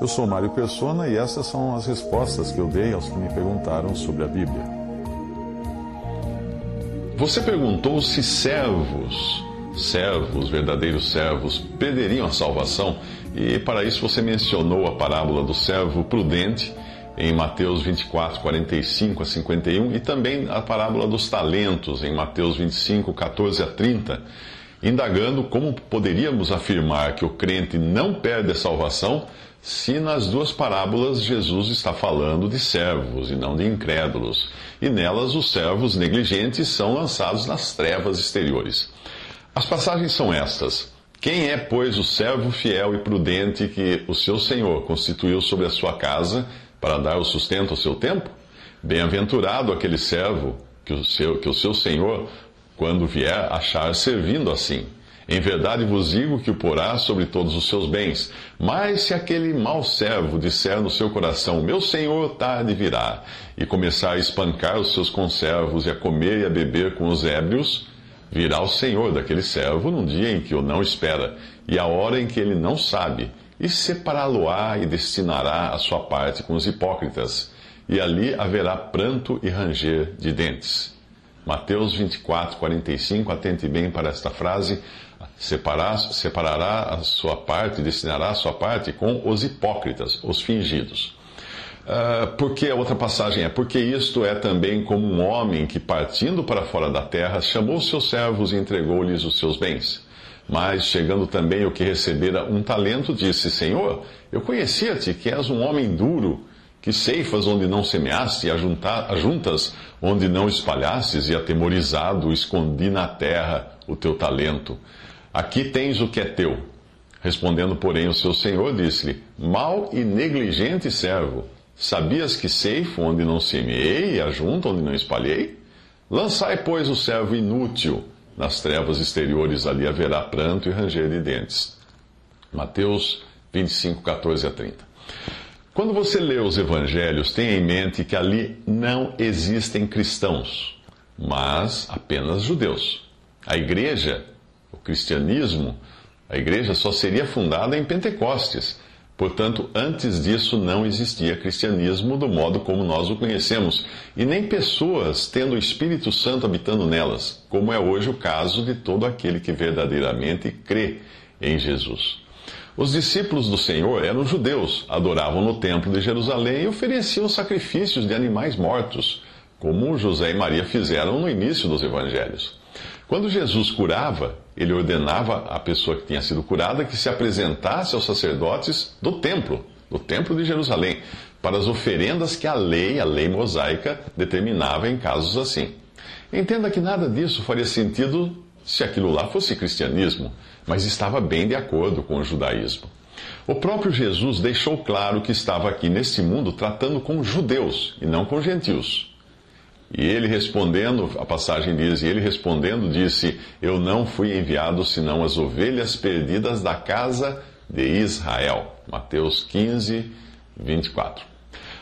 Eu sou Mário Persona e essas são as respostas que eu dei aos que me perguntaram sobre a Bíblia. Você perguntou se servos, servos, verdadeiros servos, perderiam a salvação, e para isso você mencionou a parábola do servo prudente em Mateus 24, 45 a 51, e também a parábola dos talentos em Mateus 25, 14 a 30, indagando como poderíamos afirmar que o crente não perde a salvação se nas duas parábolas Jesus está falando de servos e não de incrédulos, e nelas os servos negligentes são lançados nas trevas exteriores. As passagens são estas. Quem é, pois, o servo fiel e prudente que o seu Senhor constituiu sobre a sua casa para dar o sustento ao seu tempo? Bem-aventurado aquele servo que o seu, que o seu Senhor, quando vier, achar servindo assim. Em verdade vos digo que o porá sobre todos os seus bens. Mas se aquele mau servo disser no seu coração, meu senhor tarde virá, e começar a espancar os seus conservos e a comer e a beber com os ébrios, virá o senhor daquele servo num dia em que o não espera, e a hora em que ele não sabe, e separá-lo-á e destinará a sua parte com os hipócritas, e ali haverá pranto e ranger de dentes. Mateus 24, 45, atente bem para esta frase separar, separará a sua parte, destinará a sua parte com os hipócritas, os fingidos. Uh, porque a outra passagem é: Porque isto é também como um homem que, partindo para fora da terra, chamou seus servos e entregou-lhes os seus bens. Mas, chegando também o que recebera um talento, disse: Senhor, eu conhecia-te que és um homem duro, que ceifas onde não semeaste, ajuntas onde não espalhastes, e atemorizado escondi na terra o teu talento. Aqui tens o que é teu. Respondendo, porém, o seu senhor disse-lhe: Mal e negligente servo, sabias que ceifo onde não semeei e ajunto onde não espalhei? Lançai, pois, o servo inútil nas trevas exteriores, ali haverá pranto e ranger de dentes. Mateus 25, 14 a 30. Quando você lê os evangelhos, tenha em mente que ali não existem cristãos, mas apenas judeus. A igreja o cristianismo, a igreja só seria fundada em Pentecostes. Portanto, antes disso não existia cristianismo do modo como nós o conhecemos, e nem pessoas tendo o Espírito Santo habitando nelas, como é hoje o caso de todo aquele que verdadeiramente crê em Jesus. Os discípulos do Senhor eram judeus, adoravam no templo de Jerusalém e ofereciam sacrifícios de animais mortos, como José e Maria fizeram no início dos evangelhos. Quando Jesus curava, ele ordenava à pessoa que tinha sido curada que se apresentasse aos sacerdotes do templo, do templo de Jerusalém, para as oferendas que a lei, a lei mosaica, determinava em casos assim. Entenda que nada disso faria sentido se aquilo lá fosse cristianismo, mas estava bem de acordo com o judaísmo. O próprio Jesus deixou claro que estava aqui neste mundo tratando com judeus e não com gentios. E ele respondendo, a passagem diz, e ele respondendo disse: Eu não fui enviado senão as ovelhas perdidas da casa de Israel. Mateus 15, 24.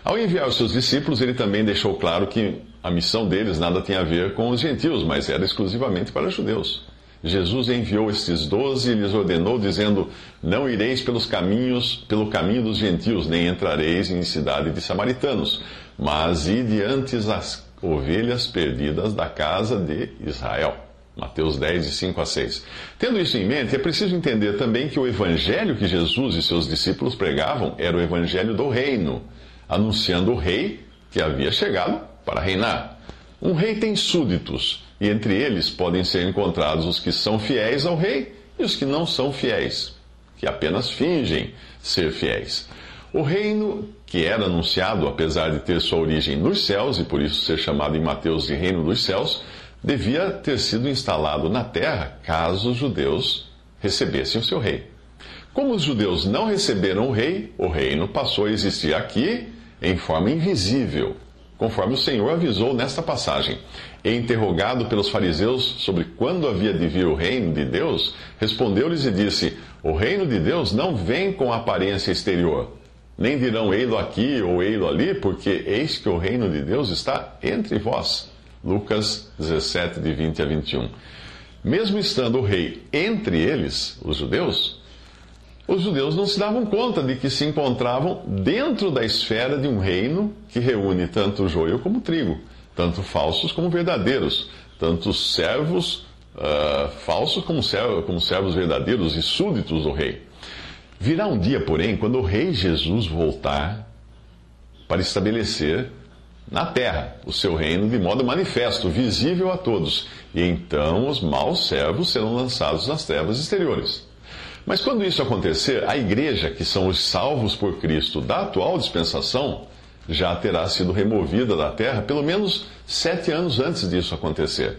Ao enviar os seus discípulos, ele também deixou claro que a missão deles nada tinha a ver com os gentios, mas era exclusivamente para os judeus. Jesus enviou estes doze e lhes ordenou, dizendo: Não ireis pelos caminhos, pelo caminho dos gentios, nem entrareis em cidade de samaritanos, mas ide antes as ovelhas perdidas da casa de Israel. Mateus 10, de 5 a 6. Tendo isso em mente, é preciso entender também que o evangelho que Jesus e seus discípulos pregavam era o evangelho do reino, anunciando o rei que havia chegado para reinar. Um rei tem súditos, e entre eles podem ser encontrados os que são fiéis ao rei e os que não são fiéis, que apenas fingem ser fiéis. O reino que era anunciado, apesar de ter sua origem nos céus e por isso ser chamado em Mateus de Reino dos Céus, devia ter sido instalado na terra caso os judeus recebessem o seu rei. Como os judeus não receberam o rei, o reino passou a existir aqui em forma invisível, conforme o Senhor avisou nesta passagem. E interrogado pelos fariseus sobre quando havia de vir o reino de Deus, respondeu-lhes e disse: O reino de Deus não vem com aparência exterior nem dirão ei-lo aqui ou ei-lo ali, porque eis que o reino de Deus está entre vós. Lucas 17, de 20 a 21. Mesmo estando o rei entre eles, os judeus, os judeus não se davam conta de que se encontravam dentro da esfera de um reino que reúne tanto joio como trigo, tanto falsos como verdadeiros, tanto servos uh, falsos como servos, como servos verdadeiros e súditos do rei. Virá um dia, porém, quando o rei Jesus voltar para estabelecer na terra o seu reino de modo manifesto, visível a todos, e então os maus servos serão lançados nas trevas exteriores. Mas quando isso acontecer, a igreja, que são os salvos por Cristo da atual dispensação, já terá sido removida da terra pelo menos sete anos antes disso acontecer.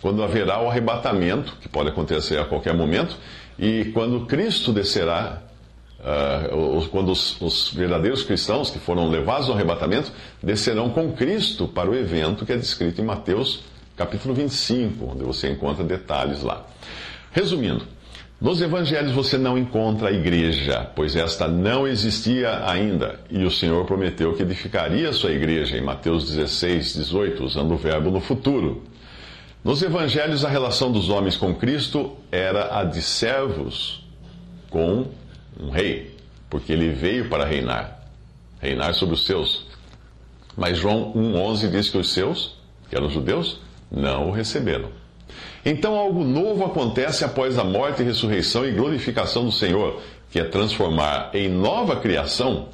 Quando haverá o arrebatamento, que pode acontecer a qualquer momento, e quando Cristo descerá, uh, quando os, os verdadeiros cristãos que foram levados ao arrebatamento descerão com Cristo para o evento que é descrito em Mateus capítulo 25, onde você encontra detalhes lá. Resumindo, nos evangelhos você não encontra a igreja, pois esta não existia ainda, e o Senhor prometeu que edificaria sua igreja em Mateus 16, 18, usando o verbo no futuro. Nos evangelhos, a relação dos homens com Cristo era a de servos com um rei, porque ele veio para reinar, reinar sobre os seus. Mas João 1,11 diz que os seus, que eram judeus, não o receberam. Então algo novo acontece após a morte, ressurreição e glorificação do Senhor, que é transformar em nova criação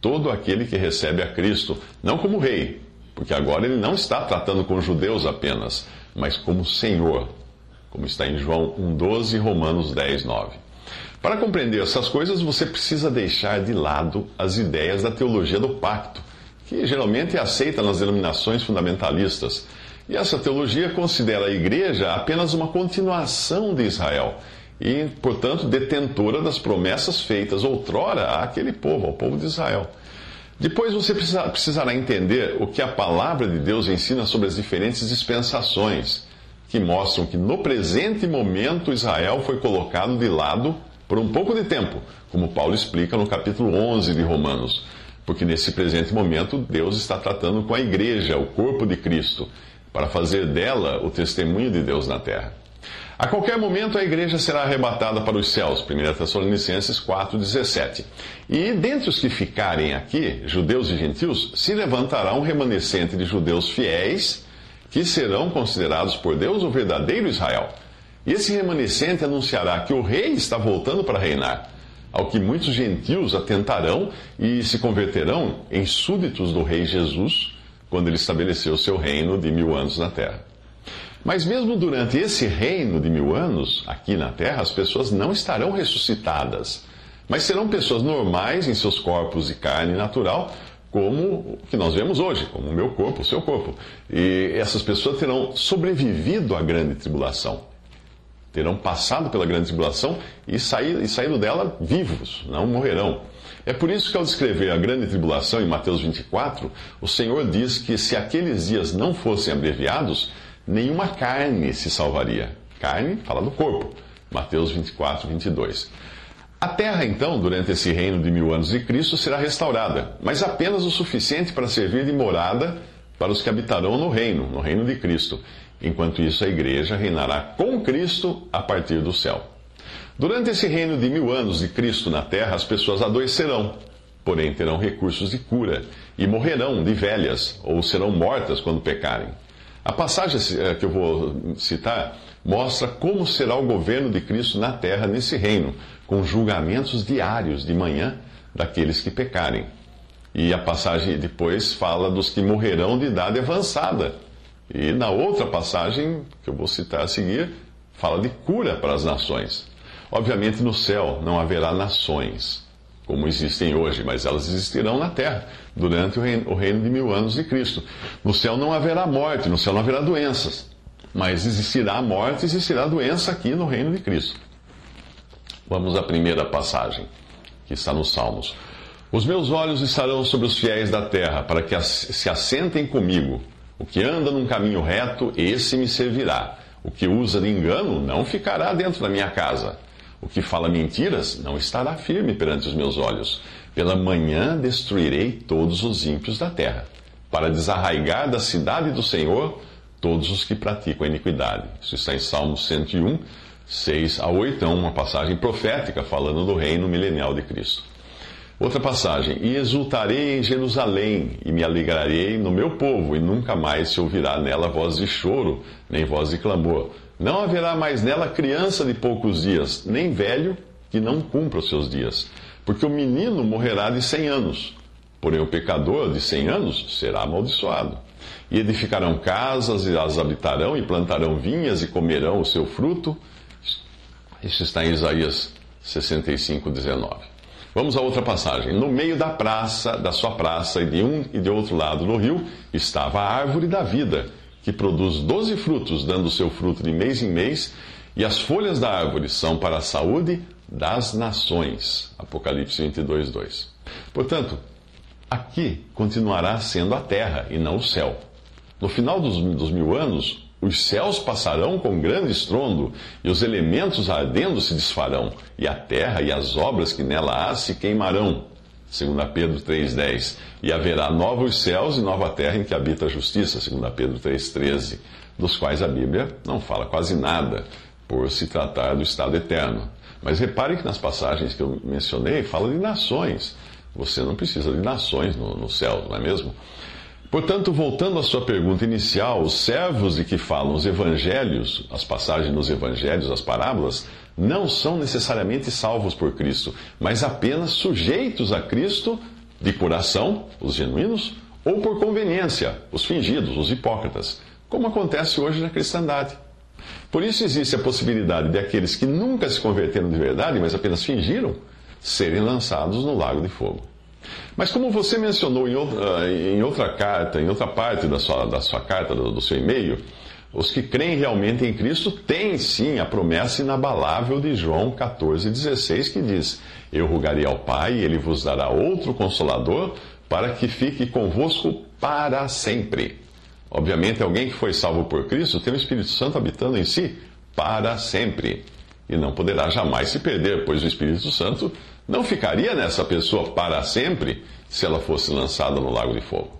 todo aquele que recebe a Cristo, não como rei, porque agora ele não está tratando com judeus apenas, mas como Senhor, como está em João 1,12 e Romanos 10, 9. Para compreender essas coisas, você precisa deixar de lado as ideias da teologia do pacto, que geralmente é aceita nas denominações fundamentalistas e essa teologia considera a igreja apenas uma continuação de Israel e, portanto, detentora das promessas feitas outrora àquele povo, ao povo de Israel. Depois você precisará entender o que a palavra de Deus ensina sobre as diferentes dispensações, que mostram que no presente momento Israel foi colocado de lado por um pouco de tempo, como Paulo explica no capítulo 11 de Romanos. Porque nesse presente momento Deus está tratando com a igreja, o corpo de Cristo para fazer dela o testemunho de Deus na terra. A qualquer momento a igreja será arrebatada para os céus, 1 Tessalonicenses 4,17. E dentre os que ficarem aqui, judeus e gentios, se levantará um remanescente de judeus fiéis, que serão considerados por Deus o verdadeiro Israel. E esse remanescente anunciará que o rei está voltando para reinar, ao que muitos gentios atentarão e se converterão em súditos do rei Jesus quando ele estabeleceu seu reino de mil anos na terra. Mas mesmo durante esse reino de mil anos, aqui na terra, as pessoas não estarão ressuscitadas, mas serão pessoas normais em seus corpos e carne natural, como o que nós vemos hoje, como o meu corpo, o seu corpo. E essas pessoas terão sobrevivido à grande tribulação. Terão passado pela grande tribulação e saído, e saído dela vivos, não morrerão. É por isso que, ao descrever a grande tribulação em Mateus 24, o Senhor diz que se aqueles dias não fossem abreviados, nenhuma carne se salvaria. Carne fala do corpo. Mateus 24, 22. A terra, então, durante esse reino de mil anos de Cristo, será restaurada, mas apenas o suficiente para servir de morada para os que habitarão no reino, no reino de Cristo. Enquanto isso, a igreja reinará com Cristo a partir do céu. Durante esse reino de mil anos de Cristo na terra, as pessoas adoecerão, porém terão recursos de cura, e morrerão de velhas, ou serão mortas quando pecarem. A passagem eh, que eu vou citar mostra como será o governo de Cristo na terra nesse reino, com julgamentos diários de manhã daqueles que pecarem. E a passagem depois fala dos que morrerão de idade avançada. E na outra passagem, que eu vou citar a seguir, fala de cura para as nações. Obviamente, no céu não haverá nações como existem hoje, mas elas existirão na terra durante o reino, o reino, de mil anos de Cristo. No céu não haverá morte, no céu não haverá doenças, mas existirá morte, existirá doença aqui no reino de Cristo. Vamos à primeira passagem, que está nos Salmos. Os meus olhos estarão sobre os fiéis da terra, para que se assentem comigo. O que anda num caminho reto, esse me servirá. O que usa de engano não ficará dentro da minha casa. O que fala mentiras não estará firme perante os meus olhos. Pela manhã destruirei todos os ímpios da terra, para desarraigar da cidade do Senhor todos os que praticam a iniquidade. Isso está em Salmo 101, 6 a 8, é uma passagem profética falando do reino milenial de Cristo. Outra passagem: E exultarei em Jerusalém, e me alegrarei no meu povo, e nunca mais se ouvirá nela voz de choro, nem voz de clamor. Não haverá mais nela criança de poucos dias, nem velho que não cumpra os seus dias. Porque o menino morrerá de cem anos, porém o pecador de cem anos será amaldiçoado. E edificarão casas, e as habitarão, e plantarão vinhas, e comerão o seu fruto. Isso está em Isaías 65, 19. Vamos a outra passagem. No meio da praça, da sua praça, e de um e de outro lado do rio, estava a árvore da vida, que produz doze frutos, dando seu fruto de mês em mês, e as folhas da árvore são para a saúde das nações. Apocalipse 22, 2. Portanto, aqui continuará sendo a terra e não o céu. No final dos, dos mil anos, os céus passarão com grande estrondo, e os elementos ardendo se desfarão, e a terra e as obras que nela há se queimarão. 2 Pedro 3,10. E haverá novos céus e nova terra em que habita a justiça. 2 Pedro 3,13. Dos quais a Bíblia não fala quase nada, por se tratar do estado eterno. Mas repare que nas passagens que eu mencionei, fala de nações. Você não precisa de nações no, no céu, não é mesmo? Portanto, voltando à sua pergunta inicial, os servos de que falam os evangelhos, as passagens nos evangelhos, as parábolas, não são necessariamente salvos por Cristo, mas apenas sujeitos a Cristo de coração, os genuínos, ou por conveniência, os fingidos, os hipócritas, como acontece hoje na cristandade. Por isso existe a possibilidade de aqueles que nunca se converteram de verdade, mas apenas fingiram, serem lançados no lago de fogo. Mas como você mencionou em outra, ah, em outra carta, em outra parte da sua, da sua carta, do, do seu e-mail, os que creem realmente em Cristo têm sim a promessa inabalável de João 14,16, que diz: Eu rogarei ao Pai, e ele vos dará outro consolador, para que fique convosco para sempre. Obviamente, alguém que foi salvo por Cristo tem o Espírito Santo habitando em si para sempre. E não poderá jamais se perder, pois o Espírito Santo não ficaria nessa pessoa para sempre se ela fosse lançada no lago de fogo.